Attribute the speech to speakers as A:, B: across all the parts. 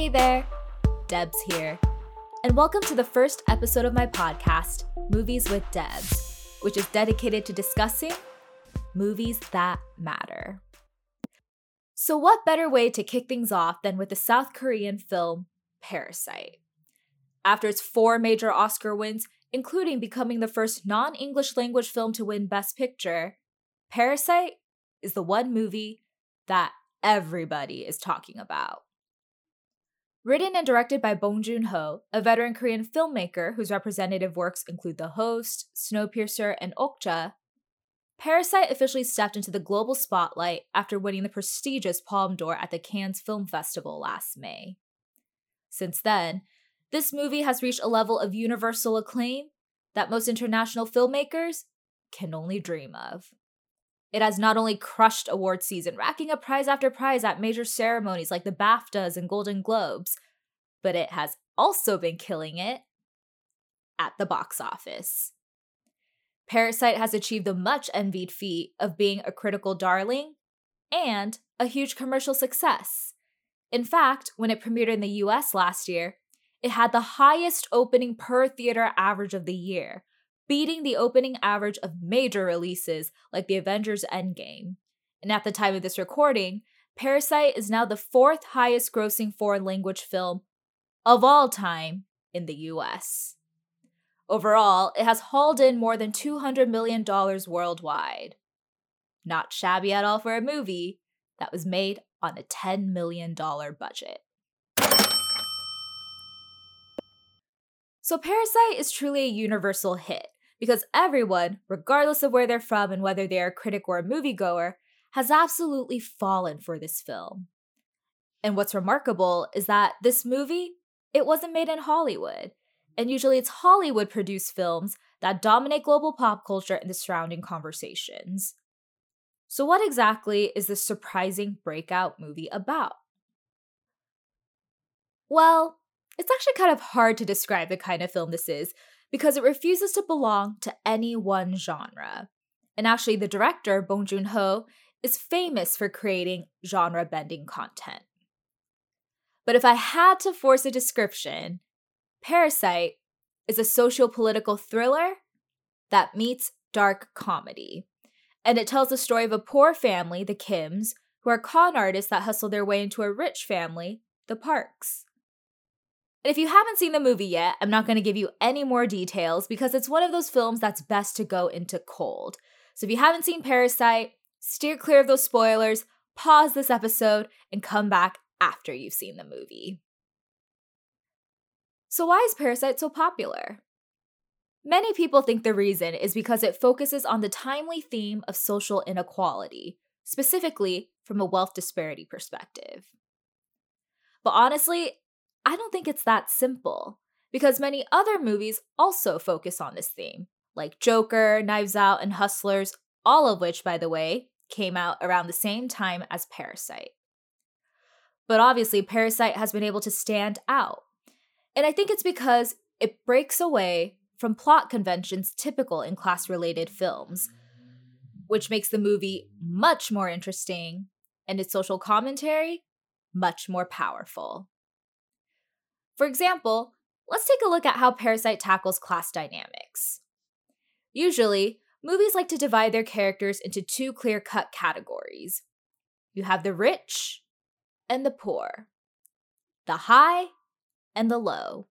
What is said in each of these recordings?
A: Hey there, Debs here, and welcome to the first episode of my podcast, Movies with Debs, which is dedicated to discussing movies that matter. So, what better way to kick things off than with the South Korean film Parasite? After its four major Oscar wins, including becoming the first non English language film to win Best Picture, Parasite is the one movie that everybody is talking about. Written and directed by Bong Joon Ho, a veteran Korean filmmaker whose representative works include The Host, Snowpiercer, and Okja, Parasite officially stepped into the global spotlight after winning the prestigious Palme d'Or at the Cannes Film Festival last May. Since then, this movie has reached a level of universal acclaim that most international filmmakers can only dream of. It has not only crushed award season, racking up prize after prize at major ceremonies like the BAFTAs and Golden Globes, but it has also been killing it at the box office. Parasite has achieved the much envied feat of being a critical darling and a huge commercial success. In fact, when it premiered in the US last year, it had the highest opening per theater average of the year, beating the opening average of major releases like the Avengers Endgame. And at the time of this recording, Parasite is now the fourth highest grossing foreign language film of all time in the US. Overall, it has hauled in more than $200 million worldwide. Not shabby at all for a movie that was made on a $10 million budget. So, Parasite is truly a universal hit, because everyone, regardless of where they're from and whether they are a critic or a moviegoer, has absolutely fallen for this film. And what's remarkable is that this movie, it wasn't made in Hollywood. And usually it's Hollywood produced films that dominate global pop culture and the surrounding conversations. So, what exactly is this surprising breakout movie about? Well, it's actually kind of hard to describe the kind of film this is because it refuses to belong to any one genre. And actually, the director, Bong Joon Ho, is famous for creating genre bending content. But if I had to force a description, Parasite is a socio political thriller that meets dark comedy. And it tells the story of a poor family, the Kims, who are con artists that hustle their way into a rich family, the Parks. And if you haven't seen the movie yet, I'm not going to give you any more details because it's one of those films that's best to go into cold. So if you haven't seen Parasite, steer clear of those spoilers, pause this episode, and come back after you've seen the movie. So, why is Parasite so popular? Many people think the reason is because it focuses on the timely theme of social inequality, specifically from a wealth disparity perspective. But honestly, I don't think it's that simple, because many other movies also focus on this theme, like Joker, Knives Out, and Hustlers, all of which, by the way, came out around the same time as Parasite. But obviously, Parasite has been able to stand out. And I think it's because it breaks away from plot conventions typical in class related films, which makes the movie much more interesting and its social commentary much more powerful. For example, let's take a look at how Parasite tackles class dynamics. Usually, movies like to divide their characters into two clear cut categories you have the rich and the poor, the high and the low.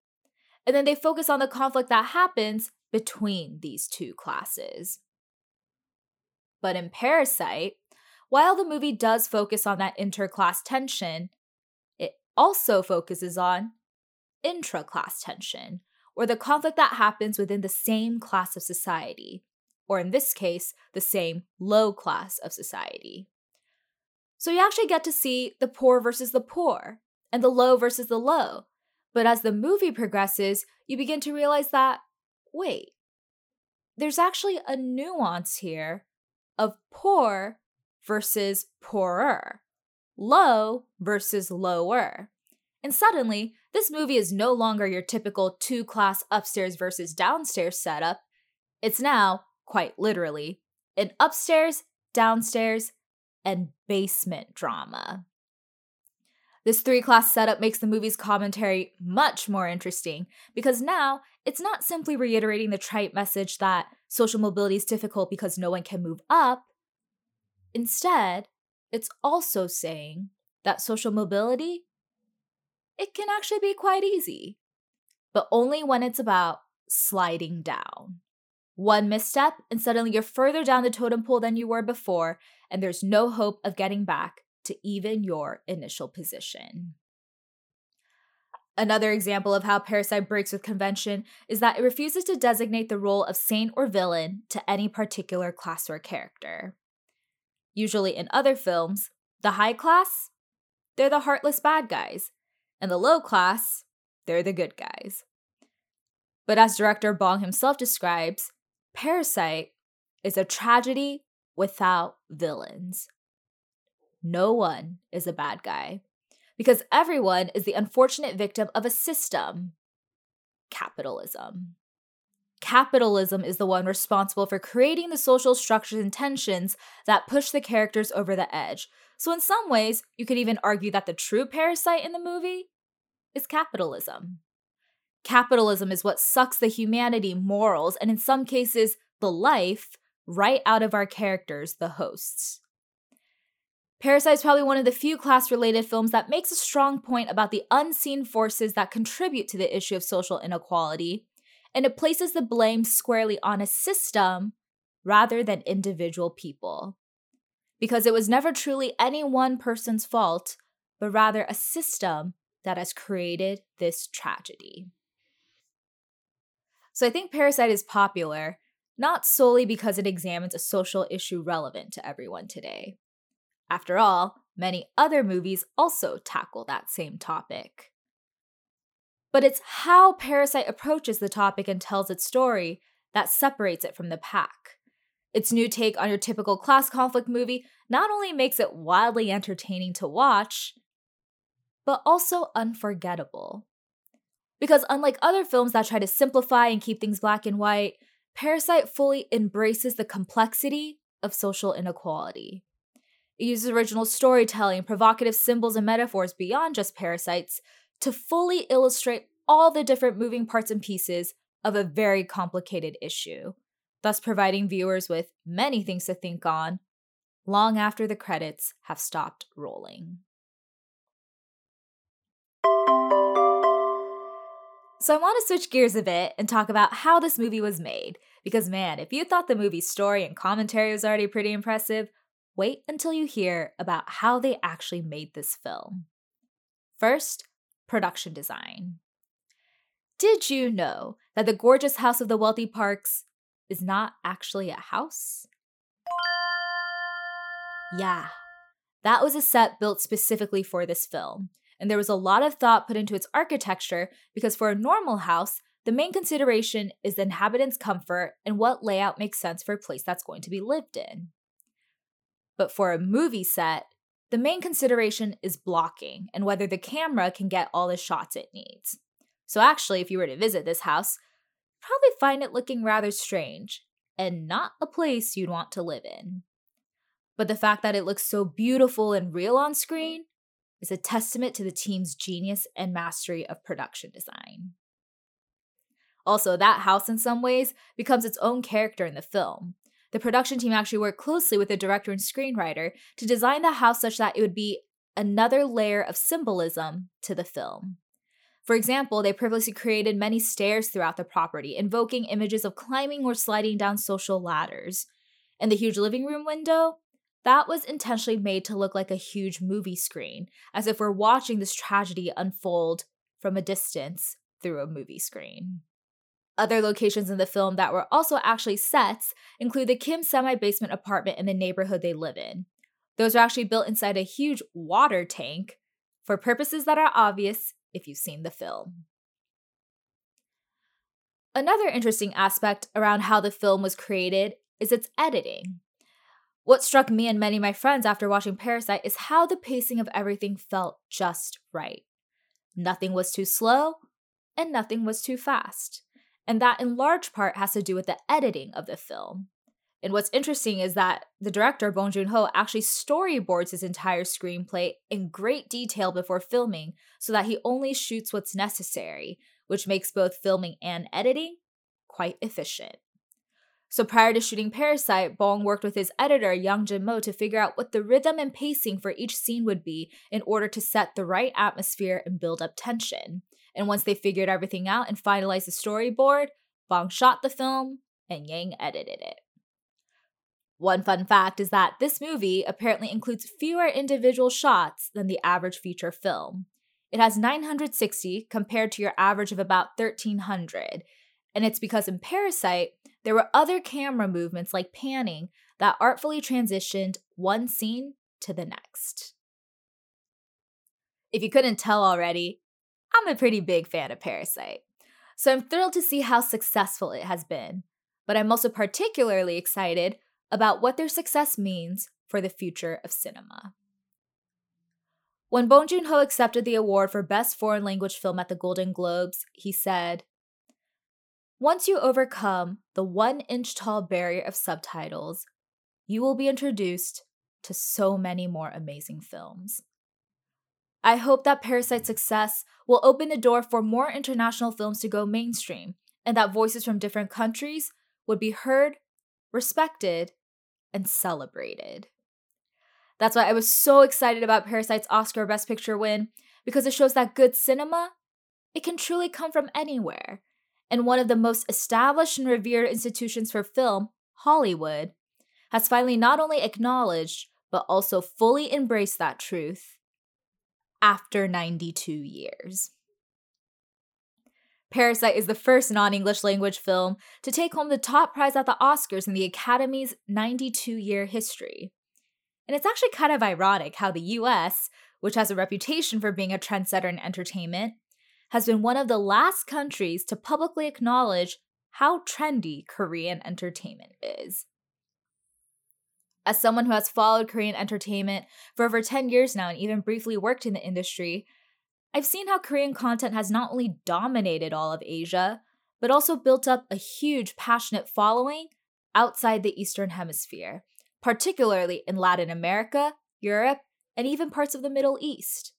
A: And then they focus on the conflict that happens between these two classes. But in Parasite, while the movie does focus on that interclass tension, it also focuses on intra class tension, or the conflict that happens within the same class of society, or in this case, the same low class of society. So you actually get to see the poor versus the poor, and the low versus the low. But as the movie progresses, you begin to realize that, wait, there's actually a nuance here of poor versus poorer, low versus lower. And suddenly, this movie is no longer your typical two class upstairs versus downstairs setup. It's now, quite literally, an upstairs, downstairs, and basement drama. This three class setup makes the movie's commentary much more interesting because now it's not simply reiterating the trite message that social mobility is difficult because no one can move up. Instead, it's also saying that social mobility it can actually be quite easy, but only when it's about sliding down. One misstep, and suddenly you're further down the totem pole than you were before, and there's no hope of getting back to even your initial position. Another example of how Parasite breaks with convention is that it refuses to designate the role of saint or villain to any particular class or character. Usually in other films, the high class, they're the heartless bad guys, and the low class, they're the good guys. But as director Bong himself describes, Parasite is a tragedy without villains. No one is a bad guy because everyone is the unfortunate victim of a system capitalism. Capitalism is the one responsible for creating the social structures and tensions that push the characters over the edge. So, in some ways, you could even argue that the true parasite in the movie is capitalism. Capitalism is what sucks the humanity, morals, and in some cases, the life right out of our characters, the hosts. Parasite is probably one of the few class related films that makes a strong point about the unseen forces that contribute to the issue of social inequality, and it places the blame squarely on a system rather than individual people. Because it was never truly any one person's fault, but rather a system that has created this tragedy. So I think Parasite is popular not solely because it examines a social issue relevant to everyone today. After all, many other movies also tackle that same topic. But it's how Parasite approaches the topic and tells its story that separates it from the pack. Its new take on your typical class conflict movie not only makes it wildly entertaining to watch, but also unforgettable. Because unlike other films that try to simplify and keep things black and white, Parasite fully embraces the complexity of social inequality. It uses original storytelling, provocative symbols, and metaphors beyond just parasites to fully illustrate all the different moving parts and pieces of a very complicated issue, thus providing viewers with many things to think on long after the credits have stopped rolling. So, I want to switch gears a bit and talk about how this movie was made. Because, man, if you thought the movie's story and commentary was already pretty impressive, wait until you hear about how they actually made this film. First, production design. Did you know that the gorgeous house of the wealthy Parks is not actually a house? Yeah, that was a set built specifically for this film and there was a lot of thought put into its architecture because for a normal house, the main consideration is the inhabitants' comfort and what layout makes sense for a place that's going to be lived in. But for a movie set, the main consideration is blocking and whether the camera can get all the shots it needs. So, actually, if you were to visit this house, probably find it looking rather strange and not a place you'd want to live in. But the fact that it looks so beautiful and real on screen is a testament to the team's genius and mastery of production design. Also, that house in some ways becomes its own character in the film. The production team actually worked closely with the director and screenwriter to design the house such that it would be another layer of symbolism to the film. For example, they purposely created many stairs throughout the property, invoking images of climbing or sliding down social ladders. And the huge living room window that was intentionally made to look like a huge movie screen, as if we're watching this tragedy unfold from a distance through a movie screen. Other locations in the film that were also actually sets include the Kim semi basement apartment in the neighborhood they live in. Those are actually built inside a huge water tank for purposes that are obvious if you've seen the film. Another interesting aspect around how the film was created is its editing. What struck me and many of my friends after watching Parasite is how the pacing of everything felt just right. Nothing was too slow, and nothing was too fast. And that in large part has to do with the editing of the film. And what's interesting is that the director, Bong Joon Ho, actually storyboards his entire screenplay in great detail before filming so that he only shoots what's necessary, which makes both filming and editing quite efficient. So prior to shooting Parasite, Bong worked with his editor, Yang Jin Mo, to figure out what the rhythm and pacing for each scene would be in order to set the right atmosphere and build up tension. And once they figured everything out and finalized the storyboard, Bong shot the film and Yang edited it. One fun fact is that this movie apparently includes fewer individual shots than the average feature film. It has 960 compared to your average of about 1300. And it's because in Parasite, there were other camera movements like panning that artfully transitioned one scene to the next. If you couldn't tell already, I'm a pretty big fan of Parasite. So I'm thrilled to see how successful it has been. But I'm also particularly excited about what their success means for the future of cinema. When Bong Joon Ho accepted the award for Best Foreign Language Film at the Golden Globes, he said, Once you overcome the one inch tall barrier of subtitles, you will be introduced to so many more amazing films. I hope that Parasite's success will open the door for more international films to go mainstream and that voices from different countries would be heard, respected, and celebrated. That's why I was so excited about Parasite's Oscar Best Picture win because it shows that good cinema, it can truly come from anywhere. And one of the most established and revered institutions for film, Hollywood, has finally not only acknowledged but also fully embraced that truth after 92 years. Parasite is the first non English language film to take home the top prize at the Oscars in the Academy's 92 year history. And it's actually kind of ironic how the US, which has a reputation for being a trendsetter in entertainment, has been one of the last countries to publicly acknowledge how trendy Korean entertainment is. As someone who has followed Korean entertainment for over 10 years now and even briefly worked in the industry, I've seen how Korean content has not only dominated all of Asia, but also built up a huge, passionate following outside the Eastern Hemisphere, particularly in Latin America, Europe, and even parts of the Middle East.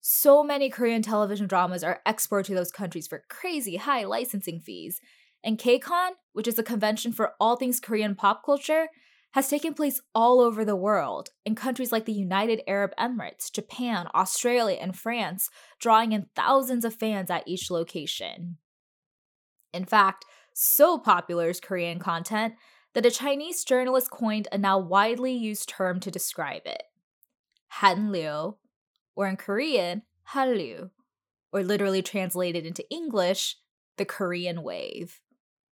A: So many Korean television dramas are exported to those countries for crazy high licensing fees, and KCON, which is a convention for all things Korean pop culture, has taken place all over the world, in countries like the United Arab Emirates, Japan, Australia, and France, drawing in thousands of fans at each location. In fact, so popular is Korean content that a Chinese journalist coined a now widely used term to describe it Hanliu, or in Korean, Hallyu, or literally translated into English, the Korean wave.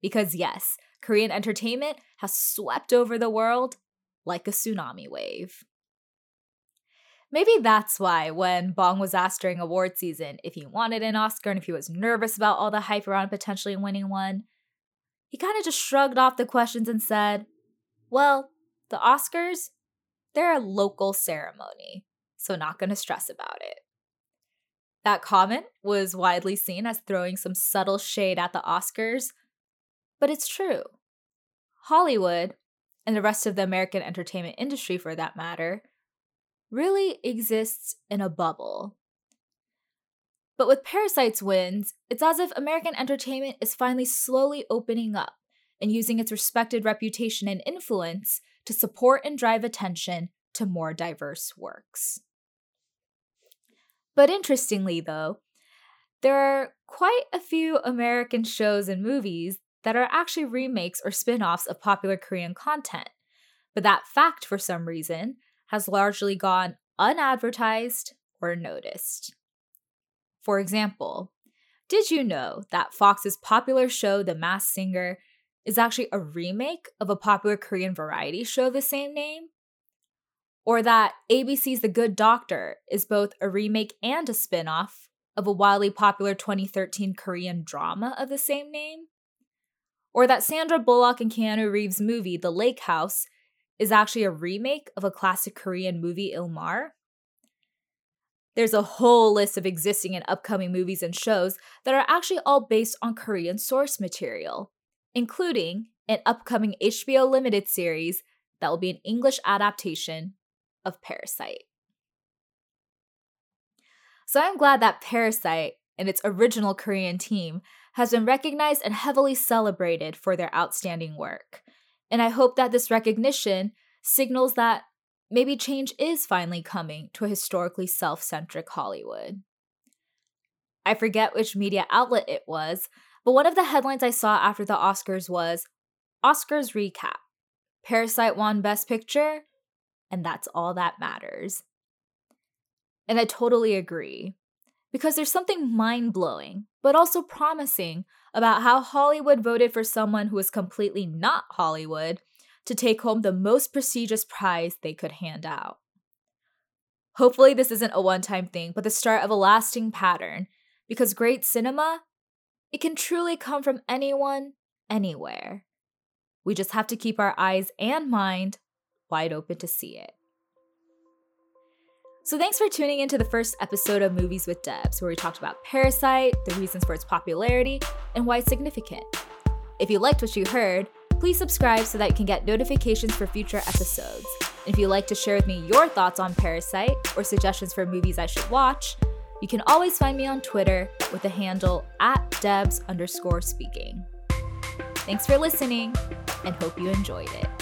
A: Because yes, Korean entertainment has swept over the world like a tsunami wave. Maybe that's why, when Bong was asked during award season if he wanted an Oscar and if he was nervous about all the hype around potentially winning one, he kind of just shrugged off the questions and said, Well, the Oscars, they're a local ceremony, so not gonna stress about it. That comment was widely seen as throwing some subtle shade at the Oscars, but it's true. Hollywood, and the rest of the American entertainment industry for that matter, really exists in a bubble. But with Parasite's wins, it's as if American entertainment is finally slowly opening up and using its respected reputation and influence to support and drive attention to more diverse works. But interestingly, though, there are quite a few American shows and movies that are actually remakes or spin offs of popular Korean content. But that fact, for some reason, has largely gone unadvertised or noticed. For example, did you know that Fox's popular show, The Masked Singer, is actually a remake of a popular Korean variety show of the same name? Or that ABC's The Good Doctor is both a remake and a spin off of a wildly popular 2013 Korean drama of the same name? Or that Sandra Bullock and Keanu Reeves' movie, The Lake House, is actually a remake of a classic Korean movie, Il Mare. There's a whole list of existing and upcoming movies and shows that are actually all based on Korean source material, including an upcoming HBO limited series that will be an English adaptation of Parasite. So I'm glad that Parasite and its original Korean team has been recognized and heavily celebrated for their outstanding work. And I hope that this recognition signals that maybe change is finally coming to a historically self centric Hollywood. I forget which media outlet it was, but one of the headlines I saw after the Oscars was Oscars recap Parasite won Best Picture, and that's all that matters. And I totally agree. Because there's something mind blowing, but also promising about how Hollywood voted for someone who was completely not Hollywood to take home the most prestigious prize they could hand out. Hopefully, this isn't a one time thing, but the start of a lasting pattern, because great cinema, it can truly come from anyone, anywhere. We just have to keep our eyes and mind wide open to see it. So, thanks for tuning into the first episode of Movies with Debs, where we talked about Parasite, the reasons for its popularity, and why it's significant. If you liked what you heard, please subscribe so that you can get notifications for future episodes. And if you'd like to share with me your thoughts on Parasite or suggestions for movies I should watch, you can always find me on Twitter with the handle at Debs underscore speaking. Thanks for listening and hope you enjoyed it.